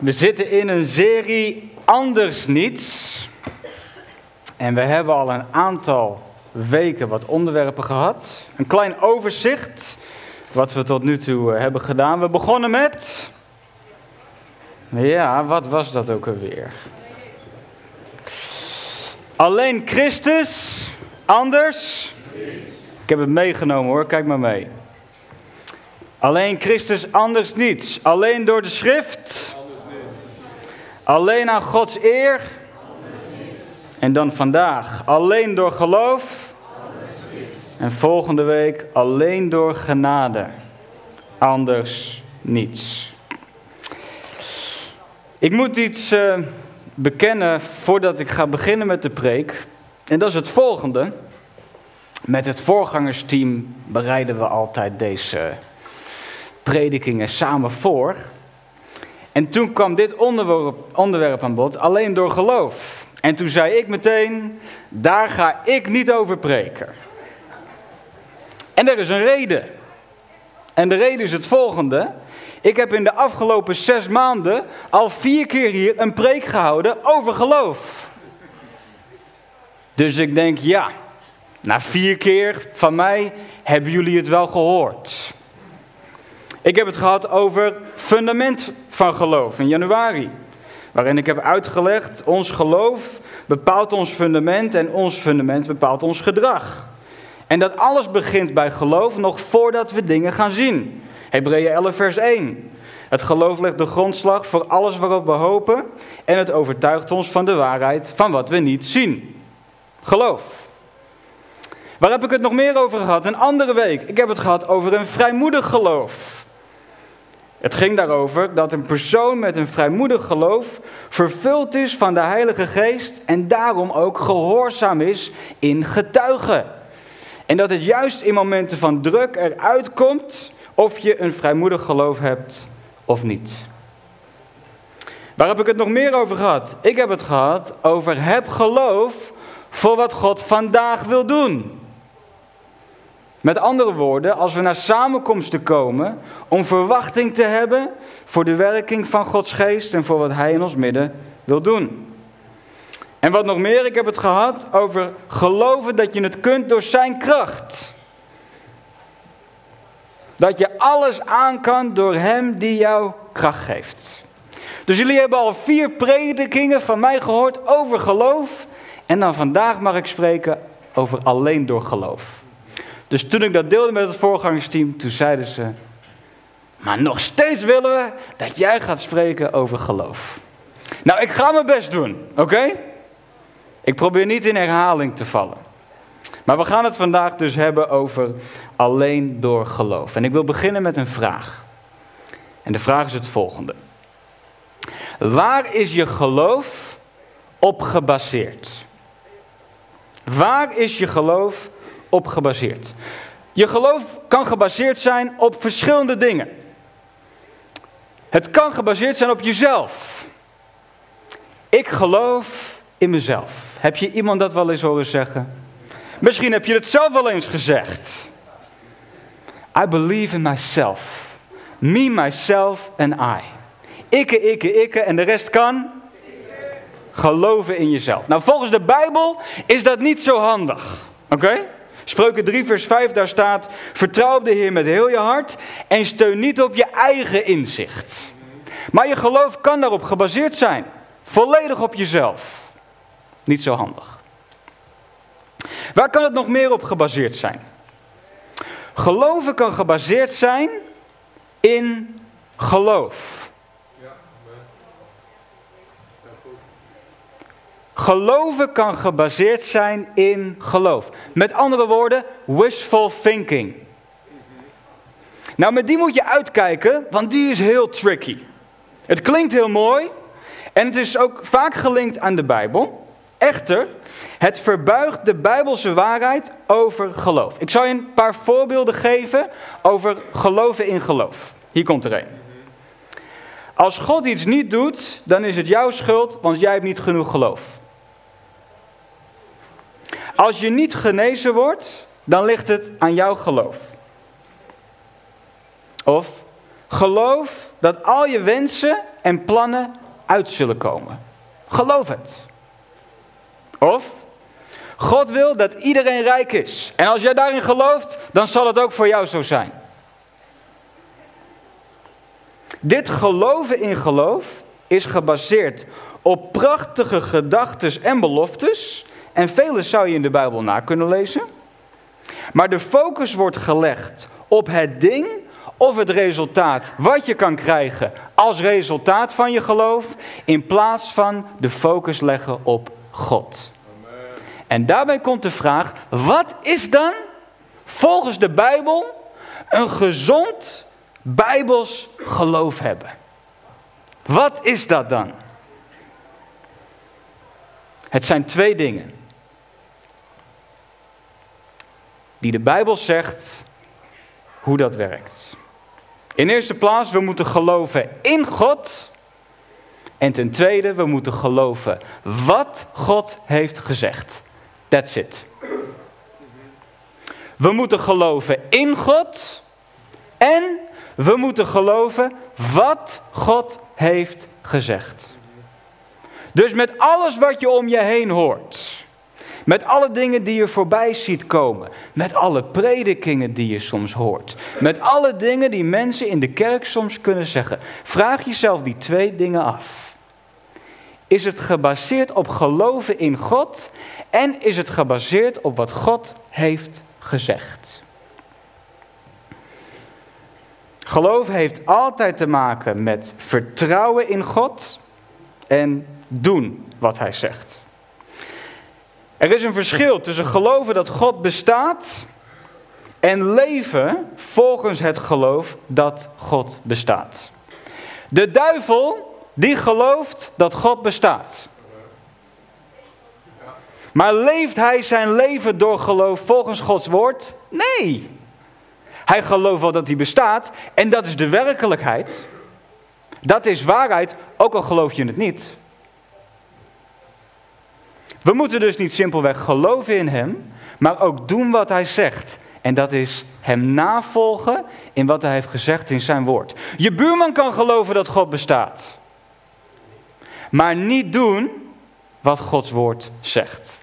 We zitten in een serie Anders Niets. En we hebben al een aantal weken wat onderwerpen gehad. Een klein overzicht wat we tot nu toe eh, hebben gedaan. We begonnen met. Ja, wat was dat ook alweer? Alleen Christus, anders. Ik heb het meegenomen hoor, kijk maar mee. Alleen Christus, anders niets. Alleen door de schrift. Alleen aan Gods eer. En dan vandaag alleen door geloof. En volgende week alleen door genade. Anders niets. Ik moet iets uh, bekennen voordat ik ga beginnen met de preek. En dat is het volgende. Met het voorgangersteam bereiden we altijd deze predikingen samen voor. En toen kwam dit onderwerp, onderwerp aan bod, alleen door geloof. En toen zei ik meteen, daar ga ik niet over preken. En er is een reden. En de reden is het volgende. Ik heb in de afgelopen zes maanden al vier keer hier een preek gehouden over geloof. Dus ik denk, ja, na vier keer van mij hebben jullie het wel gehoord. Ik heb het gehad over fundament van geloof in januari. Waarin ik heb uitgelegd, ons geloof bepaalt ons fundament en ons fundament bepaalt ons gedrag. En dat alles begint bij geloof nog voordat we dingen gaan zien. Hebreeën 11 vers 1. Het geloof legt de grondslag voor alles waarop we hopen en het overtuigt ons van de waarheid van wat we niet zien. Geloof. Waar heb ik het nog meer over gehad? Een andere week. Ik heb het gehad over een vrijmoedig geloof. Het ging daarover dat een persoon met een vrijmoedig geloof vervuld is van de Heilige Geest en daarom ook gehoorzaam is in getuigen. En dat het juist in momenten van druk eruit komt of je een vrijmoedig geloof hebt of niet. Waar heb ik het nog meer over gehad? Ik heb het gehad over heb geloof voor wat God vandaag wil doen. Met andere woorden, als we naar samenkomsten komen om verwachting te hebben voor de werking van Gods geest en voor wat Hij in ons midden wil doen. En wat nog meer, ik heb het gehad over geloven dat je het kunt door Zijn kracht. Dat je alles aan kan door Hem die jou kracht geeft. Dus jullie hebben al vier predikingen van mij gehoord over geloof. En dan vandaag mag ik spreken over alleen door geloof. Dus toen ik dat deelde met het voorgangsteam, toen zeiden ze, maar nog steeds willen we dat jij gaat spreken over geloof. Nou, ik ga mijn best doen, oké? Ik probeer niet in herhaling te vallen. Maar we gaan het vandaag dus hebben over alleen door geloof. En ik wil beginnen met een vraag. En de vraag is het volgende. Waar is je geloof op gebaseerd? Waar is je geloof op gebaseerd. Je geloof kan gebaseerd zijn op verschillende dingen. Het kan gebaseerd zijn op jezelf. Ik geloof in mezelf. Heb je iemand dat wel eens horen zeggen? Misschien heb je het zelf wel eens gezegd. I believe in myself. Me, myself and I. Ikke, ikke, ikke en de rest kan geloven in jezelf. Nou, volgens de Bijbel is dat niet zo handig. Oké? Spreuken 3, vers 5, daar staat: Vertrouw op de Heer met heel je hart en steun niet op je eigen inzicht. Maar je geloof kan daarop gebaseerd zijn. Volledig op jezelf. Niet zo handig. Waar kan het nog meer op gebaseerd zijn? Geloven kan gebaseerd zijn in geloof. Geloven kan gebaseerd zijn in geloof. Met andere woorden, wishful thinking. Nou, met die moet je uitkijken, want die is heel tricky. Het klinkt heel mooi en het is ook vaak gelinkt aan de Bijbel. Echter, het verbuigt de Bijbelse waarheid over geloof. Ik zal je een paar voorbeelden geven over geloven in geloof. Hier komt er een. Als God iets niet doet, dan is het jouw schuld, want jij hebt niet genoeg geloof. Als je niet genezen wordt, dan ligt het aan jouw geloof. Of geloof dat al je wensen en plannen uit zullen komen. Geloof het. Of God wil dat iedereen rijk is. En als jij daarin gelooft, dan zal het ook voor jou zo zijn. Dit geloven in geloof is gebaseerd op prachtige gedachten en beloftes. En vele zou je in de Bijbel na kunnen lezen. Maar de focus wordt gelegd op het ding of het resultaat wat je kan krijgen als resultaat van je geloof, in plaats van de focus leggen op God. En daarbij komt de vraag, wat is dan volgens de Bijbel een gezond Bijbels geloof hebben? Wat is dat dan? Het zijn twee dingen. Die de Bijbel zegt hoe dat werkt. In eerste plaats, we moeten geloven in God. En ten tweede, we moeten geloven wat God heeft gezegd. That's it. We moeten geloven in God. En we moeten geloven wat God heeft gezegd. Dus met alles wat je om je heen hoort. Met alle dingen die je voorbij ziet komen. Met alle predikingen die je soms hoort. Met alle dingen die mensen in de kerk soms kunnen zeggen. Vraag jezelf die twee dingen af. Is het gebaseerd op geloven in God en is het gebaseerd op wat God heeft gezegd? Geloof heeft altijd te maken met vertrouwen in God en doen wat Hij zegt. Er is een verschil tussen geloven dat God bestaat en leven volgens het geloof dat God bestaat. De duivel die gelooft dat God bestaat. Maar leeft hij zijn leven door geloof volgens Gods woord? Nee. Hij gelooft wel dat hij bestaat en dat is de werkelijkheid. Dat is waarheid, ook al geloof je het niet. We moeten dus niet simpelweg geloven in Hem, maar ook doen wat Hij zegt. En dat is Hem navolgen in wat Hij heeft gezegd in Zijn woord. Je buurman kan geloven dat God bestaat, maar niet doen wat Gods woord zegt.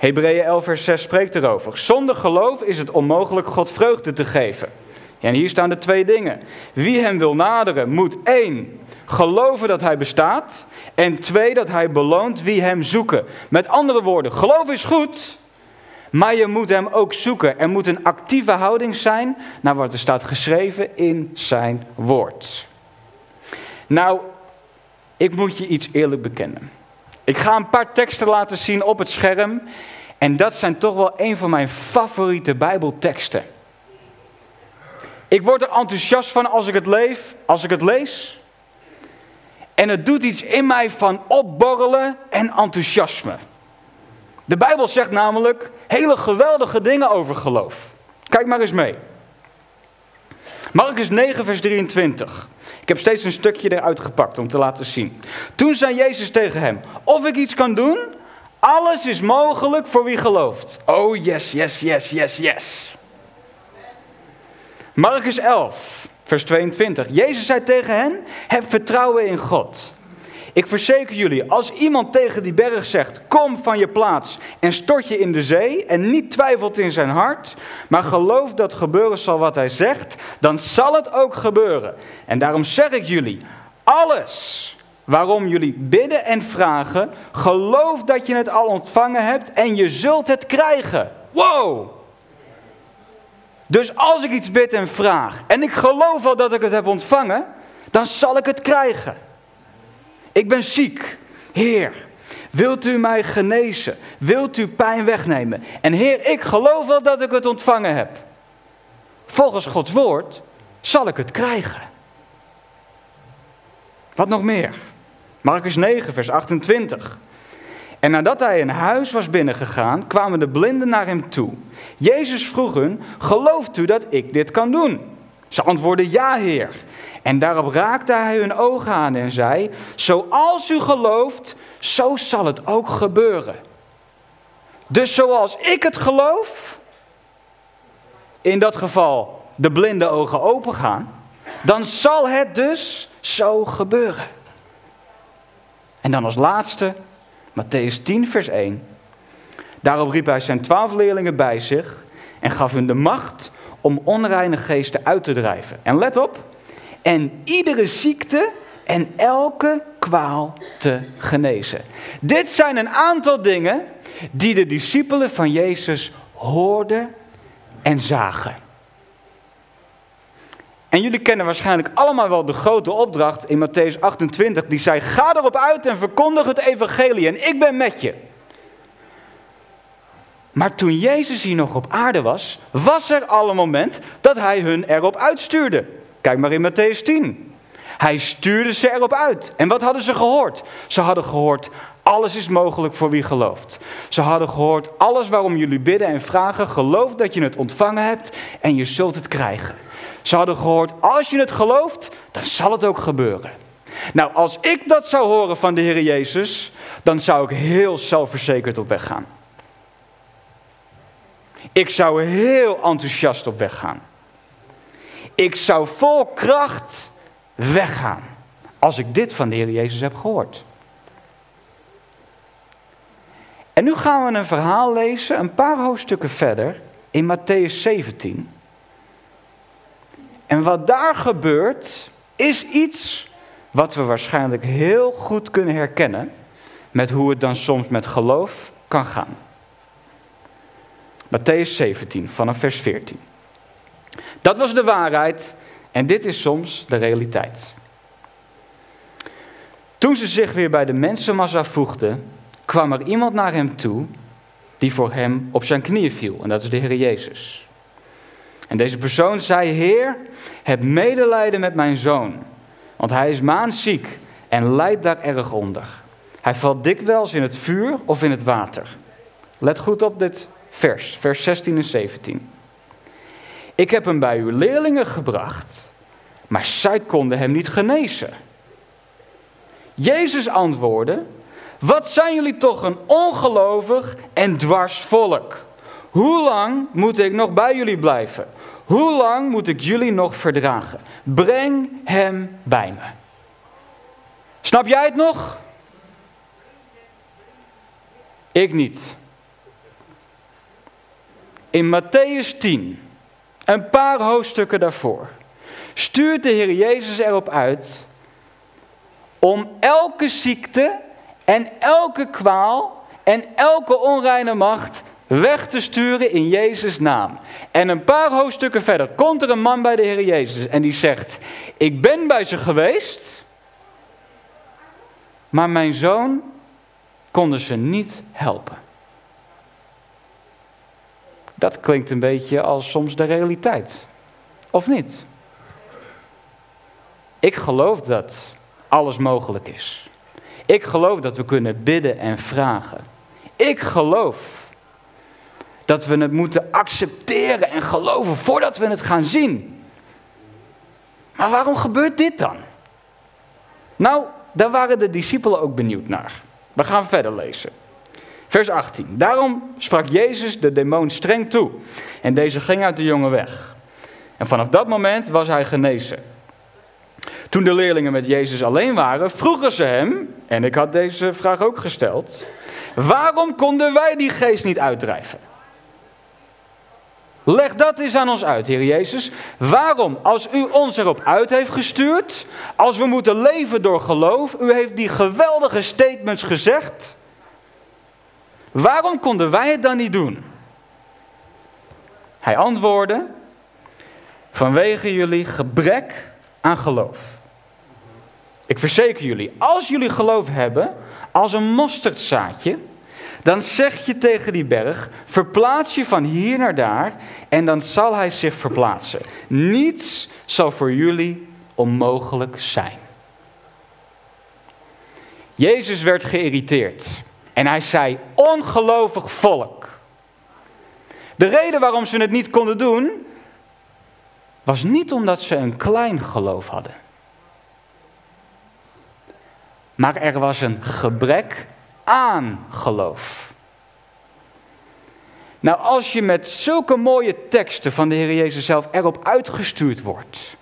Hebreeën 11 vers 6 spreekt erover. Zonder geloof is het onmogelijk God vreugde te geven. En hier staan de twee dingen. Wie hem wil naderen moet één, geloven dat hij bestaat. En twee, dat hij beloont wie hem zoeken. Met andere woorden, geloof is goed, maar je moet hem ook zoeken. Er moet een actieve houding zijn naar wat er staat geschreven in zijn woord. Nou, ik moet je iets eerlijk bekennen. Ik ga een paar teksten laten zien op het scherm. En dat zijn toch wel een van mijn favoriete Bijbelteksten. Ik word er enthousiast van als ik het leef, als ik het lees. En het doet iets in mij van opborrelen en enthousiasme. De Bijbel zegt namelijk hele geweldige dingen over geloof. Kijk maar eens mee. Marcus 9, vers 23. Ik heb steeds een stukje eruit gepakt om te laten zien. Toen zei Jezus tegen hem: Of ik iets kan doen? Alles is mogelijk voor wie gelooft. Oh yes, yes, yes, yes, yes. Marcus 11, vers 22. Jezus zei tegen hen: Heb vertrouwen in God. Ik verzeker jullie, als iemand tegen die berg zegt: Kom van je plaats en stort je in de zee, en niet twijfelt in zijn hart, maar gelooft dat gebeuren zal wat hij zegt, dan zal het ook gebeuren. En daarom zeg ik jullie: alles waarom jullie bidden en vragen, geloof dat je het al ontvangen hebt en je zult het krijgen. Wow! Dus als ik iets bid en vraag en ik geloof al dat ik het heb ontvangen, dan zal ik het krijgen. Ik ben ziek. Heer, wilt u mij genezen? Wilt u pijn wegnemen? En Heer, ik geloof wel dat ik het ontvangen heb. Volgens Gods woord zal ik het krijgen. Wat nog meer? Marcus 9, vers 28. En nadat hij een huis was binnengegaan, kwamen de blinden naar hem toe. Jezus vroeg hun, gelooft u dat ik dit kan doen? Ze antwoordden, ja heer. En daarop raakte hij hun ogen aan en zei, zoals u gelooft, zo zal het ook gebeuren. Dus zoals ik het geloof, in dat geval de blinde ogen open gaan, dan zal het dus zo gebeuren. En dan als laatste, Matthäus 10, vers 1. Daarop riep hij zijn twaalf leerlingen bij zich en gaf hun de macht om onreine geesten uit te drijven. En let op, en iedere ziekte en elke kwaal te genezen. Dit zijn een aantal dingen die de discipelen van Jezus hoorden en zagen. En jullie kennen waarschijnlijk allemaal wel de grote opdracht in Matthäus 28, die zei: Ga erop uit en verkondig het evangelie en ik ben met je. Maar toen Jezus hier nog op aarde was, was er al een moment dat hij hun erop uitstuurde. Kijk maar in Matthäus 10. Hij stuurde ze erop uit. En wat hadden ze gehoord? Ze hadden gehoord, alles is mogelijk voor wie gelooft. Ze hadden gehoord, alles waarom jullie bidden en vragen, geloof dat je het ontvangen hebt en je zult het krijgen. Ze hadden gehoord, als je het gelooft, dan zal het ook gebeuren. Nou, als ik dat zou horen van de Heer Jezus, dan zou ik heel zelfverzekerd op weg gaan. Ik zou heel enthousiast op weg gaan. Ik zou vol kracht weggaan als ik dit van de Heer Jezus heb gehoord. En nu gaan we een verhaal lezen, een paar hoofdstukken verder, in Matthäus 17. En wat daar gebeurt, is iets wat we waarschijnlijk heel goed kunnen herkennen met hoe het dan soms met geloof kan gaan. Matthäus 17, vanaf vers 14. Dat was de waarheid en dit is soms de realiteit. Toen ze zich weer bij de mensenmassa voegden, kwam er iemand naar hem toe die voor hem op zijn knieën viel. En dat is de Heer Jezus. En deze persoon zei: Heer, heb medelijden met mijn zoon, want hij is maanziek en lijdt daar erg onder. Hij valt dikwijls in het vuur of in het water. Let goed op dit vers, vers 16 en 17. Ik heb hem bij uw leerlingen gebracht, maar zij konden hem niet genezen. Jezus antwoordde: Wat zijn jullie toch een ongelovig en dwars volk? Hoe lang moet ik nog bij jullie blijven? Hoe lang moet ik jullie nog verdragen? Breng hem bij me. Snap jij het nog? Ik niet. In Matthäus 10, een paar hoofdstukken daarvoor, stuurt de Heer Jezus erop uit om elke ziekte en elke kwaal en elke onreine macht weg te sturen in Jezus' naam. En een paar hoofdstukken verder komt er een man bij de Heer Jezus en die zegt: Ik ben bij ze geweest, maar mijn zoon konden ze niet helpen. Dat klinkt een beetje als soms de realiteit. Of niet? Ik geloof dat alles mogelijk is. Ik geloof dat we kunnen bidden en vragen. Ik geloof dat we het moeten accepteren en geloven voordat we het gaan zien. Maar waarom gebeurt dit dan? Nou, daar waren de discipelen ook benieuwd naar. We gaan verder lezen. Vers 18. Daarom sprak Jezus de demon streng toe. En deze ging uit de jongen weg. En vanaf dat moment was hij genezen. Toen de leerlingen met Jezus alleen waren, vroegen ze hem, en ik had deze vraag ook gesteld, waarom konden wij die geest niet uitdrijven? Leg dat eens aan ons uit, Heer Jezus. Waarom, als u ons erop uit heeft gestuurd, als we moeten leven door geloof, u heeft die geweldige statements gezegd, waarom konden wij het dan niet doen? Hij antwoordde, vanwege jullie gebrek aan geloof. Ik verzeker jullie, als jullie geloof hebben als een mosterdzaadje, dan zeg je tegen die berg: verplaats je van hier naar daar en dan zal hij zich verplaatsen. Niets zal voor jullie onmogelijk zijn. Jezus werd geïrriteerd en hij zei: ongelovig volk. De reden waarom ze het niet konden doen, was niet omdat ze een klein geloof hadden. Maar er was een gebrek aan geloof. Nou, als je met zulke mooie teksten van de Heer Jezus zelf erop uitgestuurd wordt,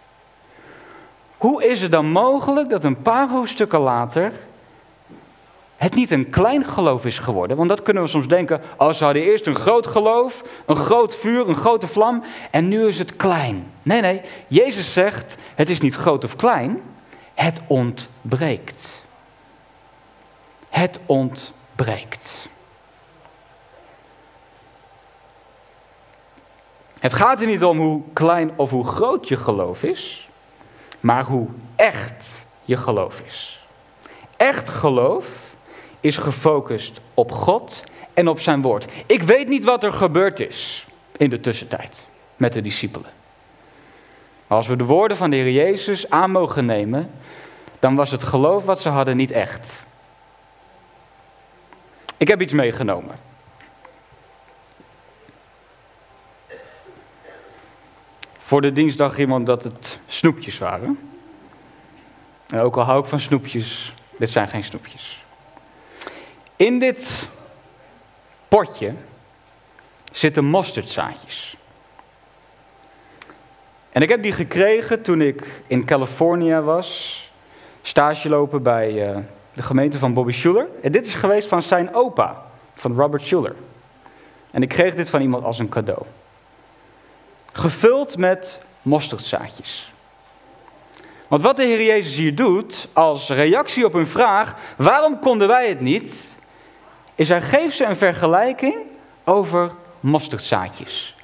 Hoe is het dan mogelijk dat een paar hoofdstukken later het niet een klein geloof is geworden? Want dat kunnen we soms denken, als oh, ze hadden eerst een groot geloof, een groot vuur, een grote vlam en nu is het klein. Nee, nee, Jezus zegt, het is niet groot of klein, het ontbreekt. Het ontbreekt. Het gaat er niet om hoe klein of hoe groot je geloof is, maar hoe echt je geloof is. Echt geloof is gefocust op God en op zijn woord. Ik weet niet wat er gebeurd is in de tussentijd met de discipelen. Maar als we de woorden van de Heer Jezus aan mogen nemen, dan was het geloof wat ze hadden niet echt. Ik heb iets meegenomen. Voor de dinsdag iemand dat het snoepjes waren. En ook al hou ik van snoepjes, dit zijn geen snoepjes. In dit potje zitten mosterdzaadjes. En ik heb die gekregen toen ik in Californië was, stage lopen bij uh, de gemeente van Bobby Schuller. En dit is geweest van zijn opa, van Robert Schuller. En ik kreeg dit van iemand als een cadeau. Gevuld met mosterdzaadjes. Want wat de Heer Jezus hier doet, als reactie op hun vraag, waarom konden wij het niet, is hij geeft ze een vergelijking over mosterdzaadjes.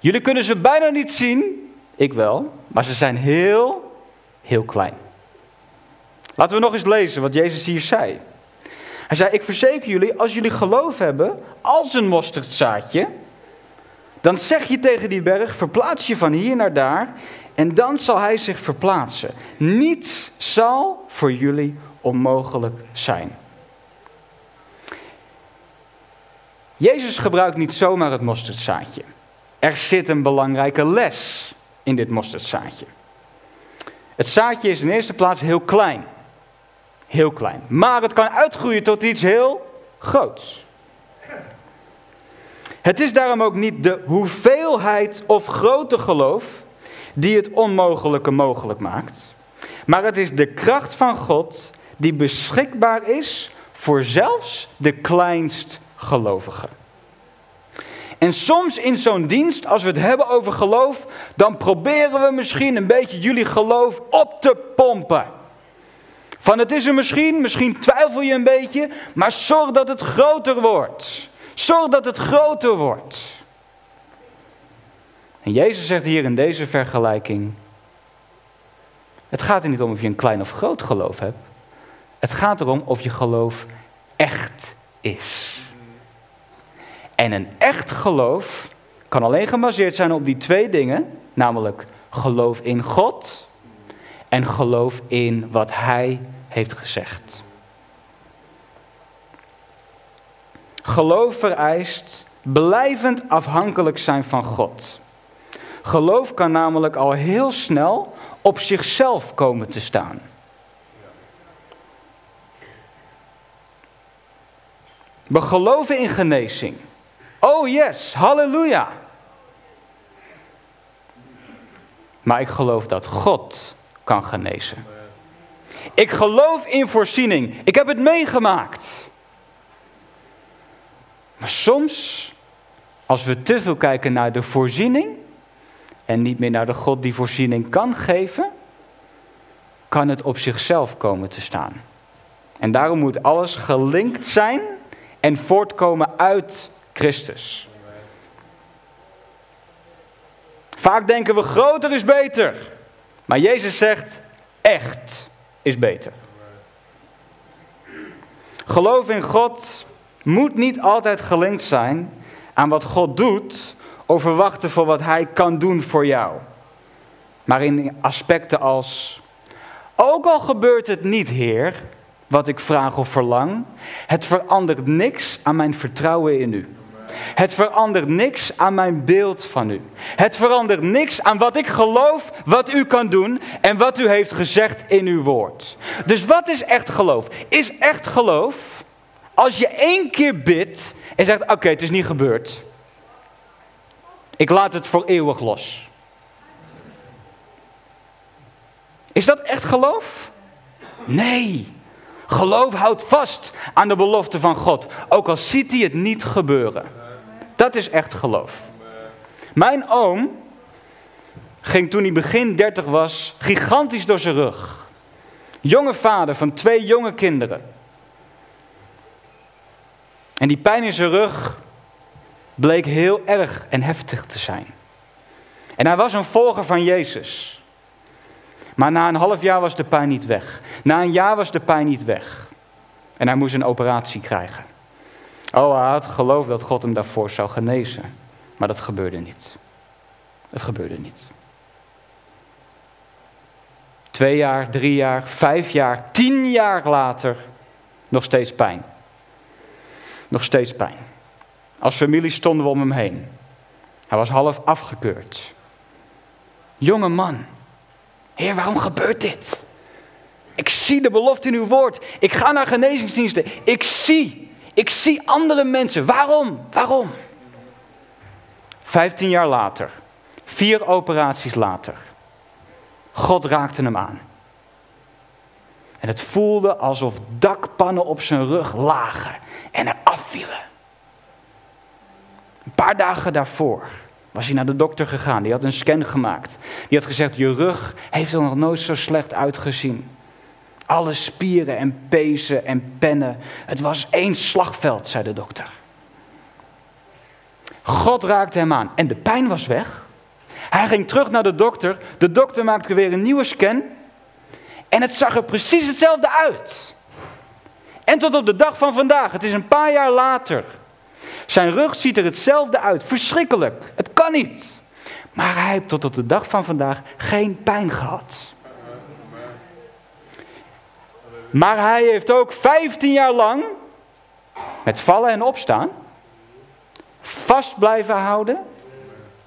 Jullie kunnen ze bijna niet zien, ik wel, maar ze zijn heel, heel klein. Laten we nog eens lezen wat Jezus hier zei. Hij zei, ik verzeker jullie, als jullie geloof hebben als een mosterdzaadje, dan zeg je tegen die berg, verplaats je van hier naar daar en dan zal hij zich verplaatsen. Niets zal voor jullie onmogelijk zijn. Jezus gebruikt niet zomaar het mosterdzaadje. Er zit een belangrijke les in dit mosterdzaadje. Het zaadje is in eerste plaats heel klein. Heel klein. Maar het kan uitgroeien tot iets heel groots. Het is daarom ook niet de hoeveelheid of grote geloof die het onmogelijke mogelijk maakt. Maar het is de kracht van God die beschikbaar is voor zelfs de kleinst gelovigen. En soms in zo'n dienst, als we het hebben over geloof, dan proberen we misschien een beetje jullie geloof op te pompen. Van het is er misschien, misschien twijfel je een beetje, maar zorg dat het groter wordt. Zorg dat het groter wordt. En Jezus zegt hier in deze vergelijking: Het gaat er niet om of je een klein of groot geloof hebt. Het gaat erom of je geloof echt is. En een echt geloof kan alleen gebaseerd zijn op die twee dingen, namelijk geloof in God en geloof in wat Hij heeft gezegd. Geloof vereist blijvend afhankelijk zijn van God. Geloof kan namelijk al heel snel op zichzelf komen te staan. We geloven in genezing. Oh yes, halleluja. Maar ik geloof dat God kan genezen. Ik geloof in voorziening. Ik heb het meegemaakt. Maar soms, als we te veel kijken naar de voorziening en niet meer naar de God die voorziening kan geven, kan het op zichzelf komen te staan. En daarom moet alles gelinkt zijn en voortkomen uit Christus. Vaak denken we groter is beter. Maar Jezus zegt echt is beter. Geloof in God moet niet altijd gelinkt zijn aan wat God doet of verwachten voor wat Hij kan doen voor jou. Maar in aspecten als, ook al gebeurt het niet, Heer, wat ik vraag of verlang, het verandert niks aan mijn vertrouwen in U. Het verandert niks aan mijn beeld van u. Het verandert niks aan wat ik geloof, wat u kan doen en wat u heeft gezegd in uw woord. Dus wat is echt geloof? Is echt geloof als je één keer bidt en zegt: Oké, het is niet gebeurd. Ik laat het voor eeuwig los. Is dat echt geloof? Nee. Geloof houdt vast aan de belofte van God, ook al ziet hij het niet gebeuren. Dat is echt geloof. Mijn oom ging toen hij begin 30 was gigantisch door zijn rug. Jonge vader van twee jonge kinderen. En die pijn in zijn rug bleek heel erg en heftig te zijn. En hij was een volger van Jezus. Maar na een half jaar was de pijn niet weg. Na een jaar was de pijn niet weg. En hij moest een operatie krijgen. Oh, hij had geloofd dat God hem daarvoor zou genezen. Maar dat gebeurde niet. Het gebeurde niet. Twee jaar, drie jaar, vijf jaar, tien jaar later nog steeds pijn. Nog steeds pijn. Als familie stonden we om hem heen. Hij was half afgekeurd. Jonge man. Heer, waarom gebeurt dit? Ik zie de belofte in uw woord. Ik ga naar genezingsdiensten. Ik zie. Ik zie andere mensen. Waarom? Waarom? Vijftien jaar later. Vier operaties later. God raakte hem aan. En het voelde alsof dakpannen op zijn rug lagen en er afvielen. Een paar dagen daarvoor was hij naar de dokter gegaan. Die had een scan gemaakt. Die had gezegd: Je rug heeft er nog nooit zo slecht uitgezien. Alle spieren en pezen en pennen. Het was één slagveld, zei de dokter. God raakte hem aan en de pijn was weg. Hij ging terug naar de dokter. De dokter maakte weer een nieuwe scan. En het zag er precies hetzelfde uit. En tot op de dag van vandaag, het is een paar jaar later. Zijn rug ziet er hetzelfde uit. Verschrikkelijk. Het kan niet. Maar hij heeft tot op de dag van vandaag geen pijn gehad. Maar hij heeft ook 15 jaar lang, met vallen en opstaan, vast blijven houden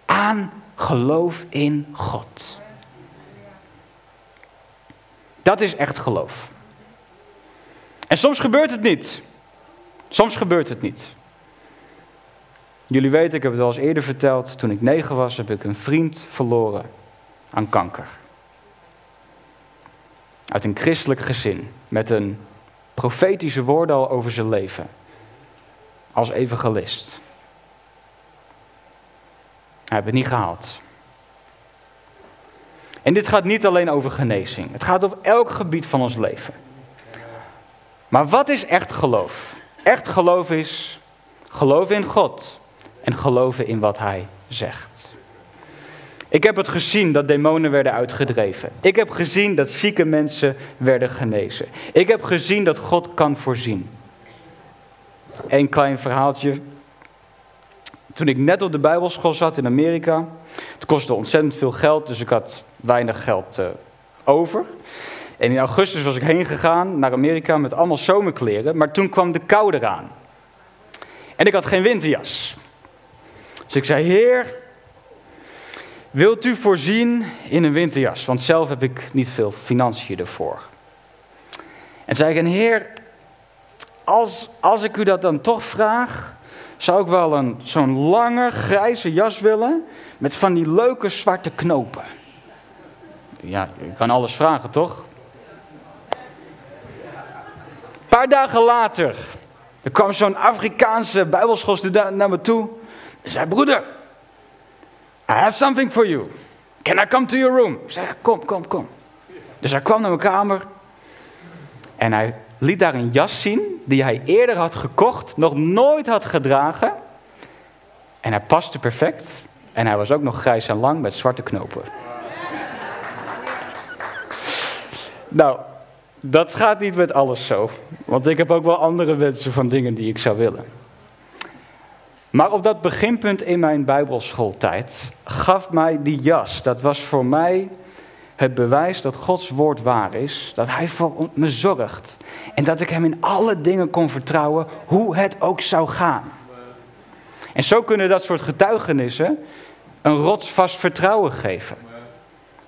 aan geloof in God. Dat is echt geloof. En soms gebeurt het niet. Soms gebeurt het niet. Jullie weten, ik heb het al eens eerder verteld. Toen ik negen was, heb ik een vriend verloren aan kanker. Uit een christelijk gezin. Met een profetische woorden al over zijn leven. Als evangelist. Hij heeft het niet gehaald. En dit gaat niet alleen over genezing. Het gaat op elk gebied van ons leven. Maar wat is echt geloof? Echt geloof is geloof in God en geloven in wat Hij zegt. Ik heb het gezien dat demonen werden uitgedreven. Ik heb gezien dat zieke mensen werden genezen. Ik heb gezien dat God kan voorzien. Eén klein verhaaltje. Toen ik net op de Bijbelschool zat in Amerika, het kostte ontzettend veel geld, dus ik had weinig geld uh, over. En in augustus was ik heen gegaan naar Amerika met allemaal zomerkleren, maar toen kwam de kou eraan. En ik had geen winterjas. Dus ik zei, Heer, wilt u voorzien in een winterjas? Want zelf heb ik niet veel financiën ervoor. En zei ik, Heer, als, als ik u dat dan toch vraag, zou ik wel een, zo'n lange grijze jas willen met van die leuke zwarte knopen. Ja, je kan alles vragen, toch? Een paar dagen later er kwam zo'n Afrikaanse bijbelschoolstudent naar me toe. En zei, broeder, I have something for you. Can I come to your room? Ik zei, kom, kom, kom. Dus hij kwam naar mijn kamer. En hij liet daar een jas zien die hij eerder had gekocht, nog nooit had gedragen. En hij paste perfect. En hij was ook nog grijs en lang met zwarte knopen. Nou, dat gaat niet met alles zo. Want ik heb ook wel andere wensen van dingen die ik zou willen. Maar op dat beginpunt in mijn Bijbelschooltijd gaf mij die jas. Dat was voor mij het bewijs dat Gods woord waar is. Dat Hij voor me zorgt. En dat ik Hem in alle dingen kon vertrouwen, hoe het ook zou gaan. En zo kunnen dat soort getuigenissen een rotsvast vertrouwen geven.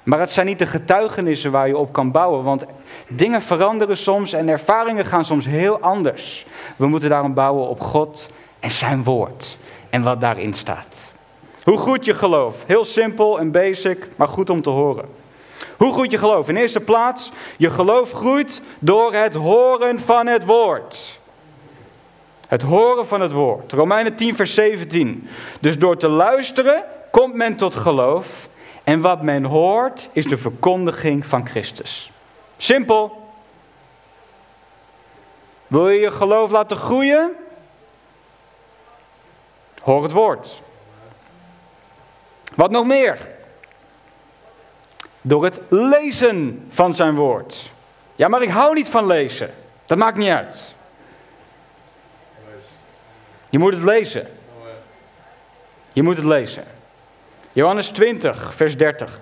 Maar het zijn niet de getuigenissen waar je op kan bouwen, want dingen veranderen soms en ervaringen gaan soms heel anders. We moeten daarom bouwen op God en zijn woord en wat daarin staat. Hoe goed je gelooft. Heel simpel en basic, maar goed om te horen. Hoe groeit je geloof? In eerste plaats, je geloof groeit door het horen van het woord. Het horen van het woord. Romeinen 10, vers 17. Dus door te luisteren komt men tot geloof. En wat men hoort is de verkondiging van Christus. Simpel. Wil je je geloof laten groeien? Hoor het woord. Wat nog meer? Door het lezen van zijn woord. Ja, maar ik hou niet van lezen. Dat maakt niet uit. Je moet het lezen. Je moet het lezen. Johannes 20, vers 30.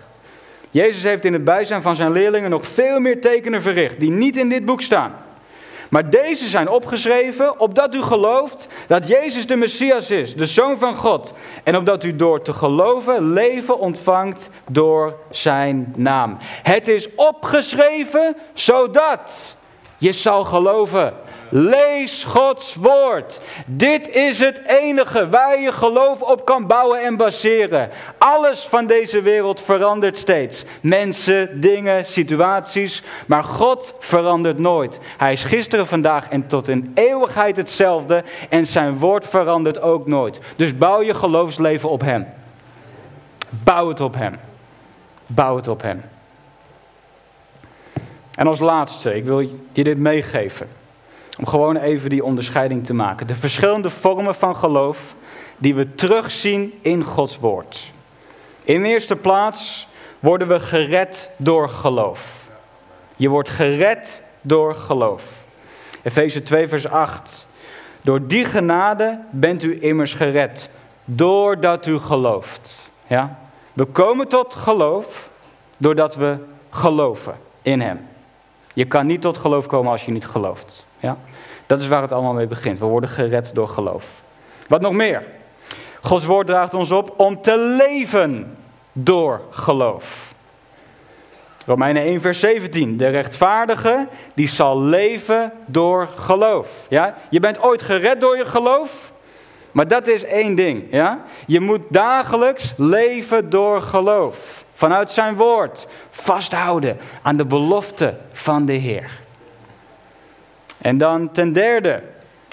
Jezus heeft in het bijzijn van zijn leerlingen nog veel meer tekenen verricht die niet in dit boek staan. Maar deze zijn opgeschreven opdat u gelooft dat Jezus de Messias is, de Zoon van God. En opdat u door te geloven leven ontvangt door zijn naam. Het is opgeschreven zodat je zal geloven. Lees Gods woord. Dit is het enige waar je geloof op kan bouwen en baseren. Alles van deze wereld verandert steeds. Mensen, dingen, situaties. Maar God verandert nooit. Hij is gisteren, vandaag en tot in eeuwigheid hetzelfde. En zijn woord verandert ook nooit. Dus bouw je geloofsleven op Hem. Bouw het op Hem. Bouw het op Hem. En als laatste, ik wil je dit meegeven. Om gewoon even die onderscheiding te maken. De verschillende vormen van geloof die we terugzien in Gods woord. In eerste plaats worden we gered door geloof. Je wordt gered door geloof. Efeze 2, vers 8. Door die genade bent u immers gered, doordat u gelooft. Ja? We komen tot geloof doordat we geloven in Hem. Je kan niet tot geloof komen als je niet gelooft. Ja? Dat is waar het allemaal mee begint. We worden gered door geloof. Wat nog meer? Gods woord draagt ons op om te leven door geloof. Romeinen 1, vers 17. De rechtvaardige die zal leven door geloof. Ja? Je bent ooit gered door je geloof, maar dat is één ding. Ja? Je moet dagelijks leven door geloof. Vanuit zijn woord vasthouden aan de belofte van de Heer. En dan ten derde,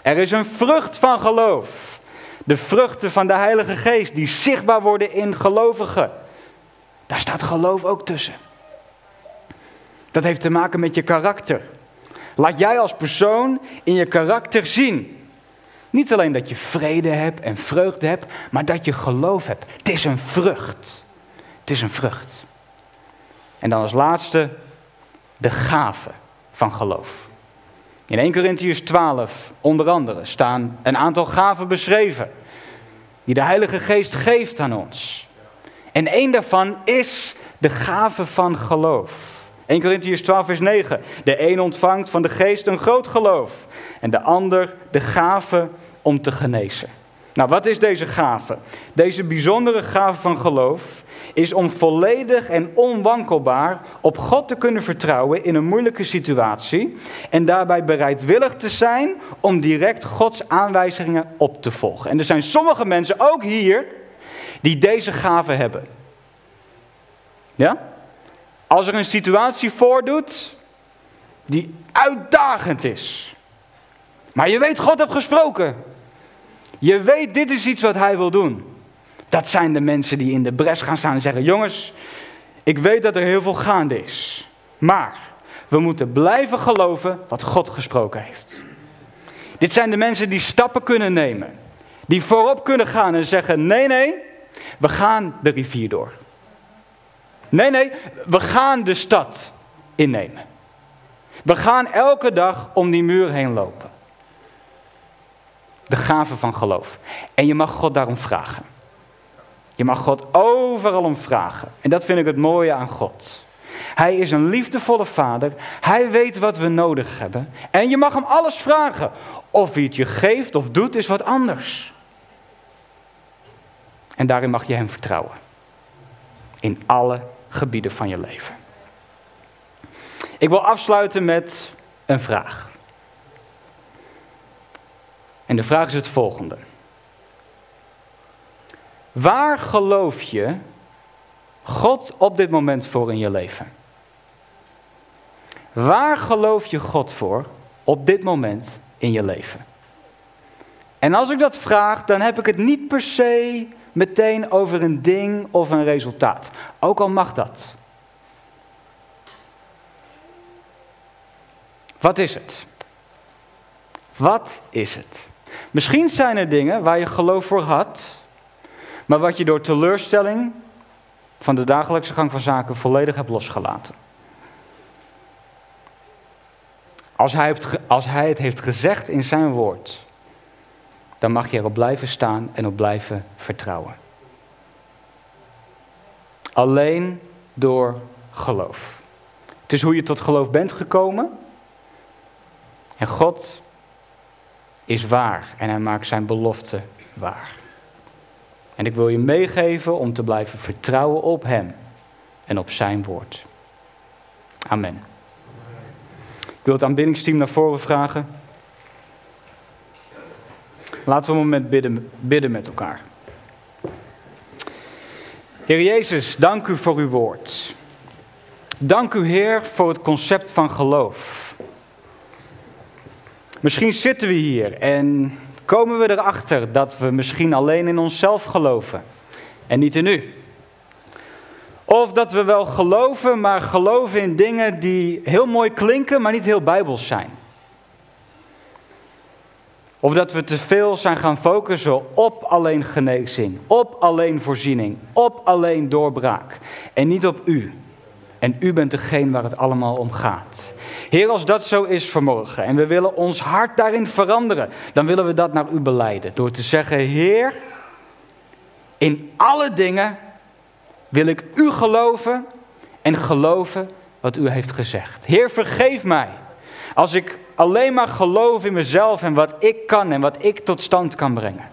er is een vrucht van geloof. De vruchten van de Heilige Geest die zichtbaar worden in gelovigen. Daar staat geloof ook tussen. Dat heeft te maken met je karakter. Laat jij als persoon in je karakter zien. Niet alleen dat je vrede hebt en vreugde hebt, maar dat je geloof hebt. Het is een vrucht. Het is een vrucht. En dan als laatste de gave van geloof. In 1 Corinthians 12, onder andere, staan een aantal gaven beschreven. Die de Heilige Geest geeft aan ons. En één daarvan is de gave van geloof. 1 Corinthians 12, vers 9. De een ontvangt van de geest een groot geloof. En de ander de gave om te genezen. Nou, wat is deze gave? Deze bijzondere gave van geloof is om volledig en onwankelbaar op God te kunnen vertrouwen in een moeilijke situatie en daarbij bereidwillig te zijn om direct Gods aanwijzingen op te volgen. En er zijn sommige mensen, ook hier, die deze gave hebben. Ja? Als er een situatie voordoet die uitdagend is, maar je weet, God heeft gesproken. Je weet, dit is iets wat hij wil doen. Dat zijn de mensen die in de bres gaan staan en zeggen: Jongens, ik weet dat er heel veel gaande is. Maar we moeten blijven geloven wat God gesproken heeft. Dit zijn de mensen die stappen kunnen nemen. Die voorop kunnen gaan en zeggen: Nee, nee, we gaan de rivier door. Nee, nee, we gaan de stad innemen. We gaan elke dag om die muur heen lopen. De gave van geloof. En je mag God daarom vragen. Je mag God overal om vragen. En dat vind ik het mooie aan God. Hij is een liefdevolle vader. Hij weet wat we nodig hebben. En je mag hem alles vragen. Of hij het je geeft of doet, is wat anders. En daarin mag je hem vertrouwen. In alle gebieden van je leven. Ik wil afsluiten met een vraag. En de vraag is het volgende. Waar geloof je God op dit moment voor in je leven? Waar geloof je God voor op dit moment in je leven? En als ik dat vraag, dan heb ik het niet per se meteen over een ding of een resultaat. Ook al mag dat. Wat is het? Wat is het? Misschien zijn er dingen waar je geloof voor had, maar wat je door teleurstelling van de dagelijkse gang van zaken volledig hebt losgelaten. Als hij, het, als hij het heeft gezegd in zijn woord, dan mag je erop blijven staan en op blijven vertrouwen. Alleen door geloof. Het is hoe je tot geloof bent gekomen. En God is waar en hij maakt zijn belofte waar. En ik wil je meegeven om te blijven vertrouwen op Hem en op Zijn woord. Amen. Ik wil het aanbiddingsteam naar voren vragen. Laten we een moment bidden, bidden met elkaar. Heer Jezus, dank u voor uw woord. Dank u, Heer, voor het concept van geloof. Misschien zitten we hier en komen we erachter dat we misschien alleen in onszelf geloven en niet in u. Of dat we wel geloven, maar geloven in dingen die heel mooi klinken, maar niet heel bijbels zijn. Of dat we te veel zijn gaan focussen op alleen genezing, op alleen voorziening, op alleen doorbraak en niet op u. En u bent degene waar het allemaal om gaat. Heer, als dat zo is vanmorgen en we willen ons hart daarin veranderen, dan willen we dat naar u beleiden. Door te zeggen, Heer, in alle dingen wil ik u geloven en geloven wat u heeft gezegd. Heer, vergeef mij als ik alleen maar geloof in mezelf en wat ik kan en wat ik tot stand kan brengen.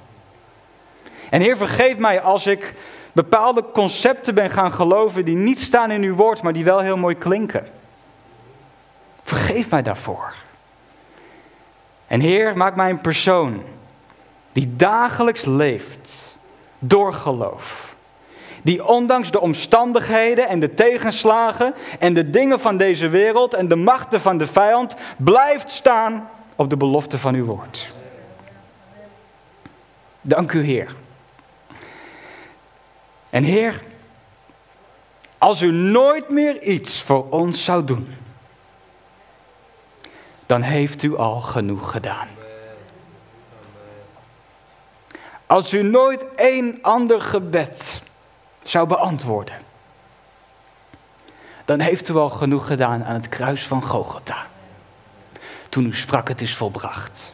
En Heer, vergeef mij als ik bepaalde concepten ben gaan geloven die niet staan in uw woord, maar die wel heel mooi klinken. Vergeef mij daarvoor. En Heer, maak mij een persoon die dagelijks leeft door geloof. Die ondanks de omstandigheden en de tegenslagen en de dingen van deze wereld en de machten van de vijand blijft staan op de belofte van uw woord. Dank u, Heer. En Heer, als u nooit meer iets voor ons zou doen, dan heeft u al genoeg gedaan. Als u nooit één ander gebed zou beantwoorden, dan heeft u al genoeg gedaan aan het kruis van Gogota. Toen u sprak, het is volbracht.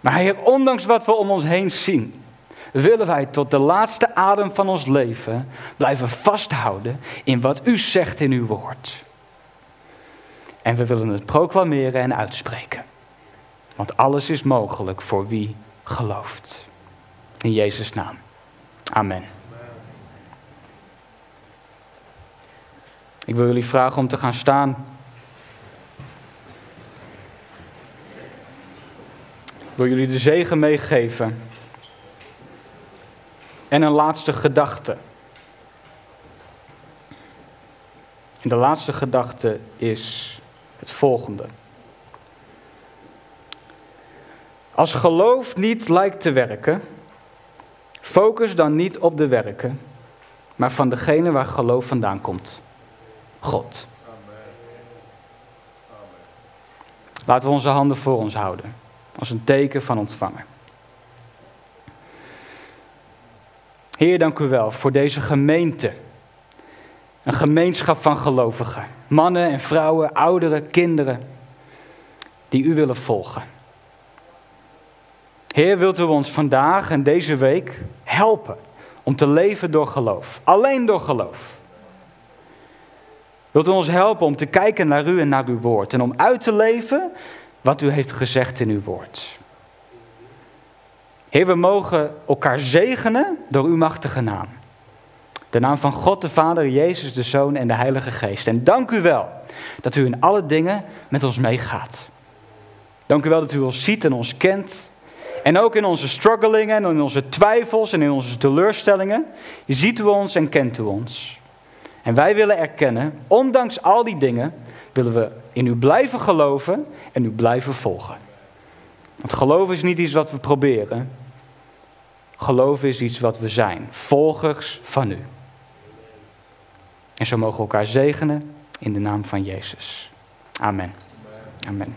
Maar Heer, ondanks wat we om ons heen zien, willen wij tot de laatste adem van ons leven blijven vasthouden in wat u zegt in uw woord. En we willen het proclameren en uitspreken. Want alles is mogelijk voor wie gelooft. In Jezus' naam. Amen. Ik wil jullie vragen om te gaan staan. Ik wil jullie de zegen meegeven. En een laatste gedachte. De laatste gedachte is het volgende. Als geloof niet lijkt te werken, focus dan niet op de werken, maar van degene waar geloof vandaan komt. God. Laten we onze handen voor ons houden, als een teken van ontvangen. Heer, dank u wel voor deze gemeente. Een gemeenschap van gelovigen. Mannen en vrouwen, ouderen, kinderen. Die u willen volgen. Heer, wilt u ons vandaag en deze week helpen om te leven door geloof. Alleen door geloof. Wilt u ons helpen om te kijken naar u en naar uw woord. En om uit te leven wat u heeft gezegd in uw woord. Heer, we mogen elkaar zegenen door uw machtige naam. De naam van God de Vader, Jezus de Zoon en de Heilige Geest. En dank u wel dat u in alle dingen met ons meegaat. Dank u wel dat u ons ziet en ons kent. En ook in onze struggelingen en in onze twijfels en in onze teleurstellingen, ziet u ons en kent u ons. En wij willen erkennen, ondanks al die dingen, willen we in u blijven geloven en u blijven volgen. Want geloven is niet iets wat we proberen. Geloven is iets wat we zijn, volgers van u. En zo mogen elkaar zegenen in de naam van Jezus. Amen. Amen.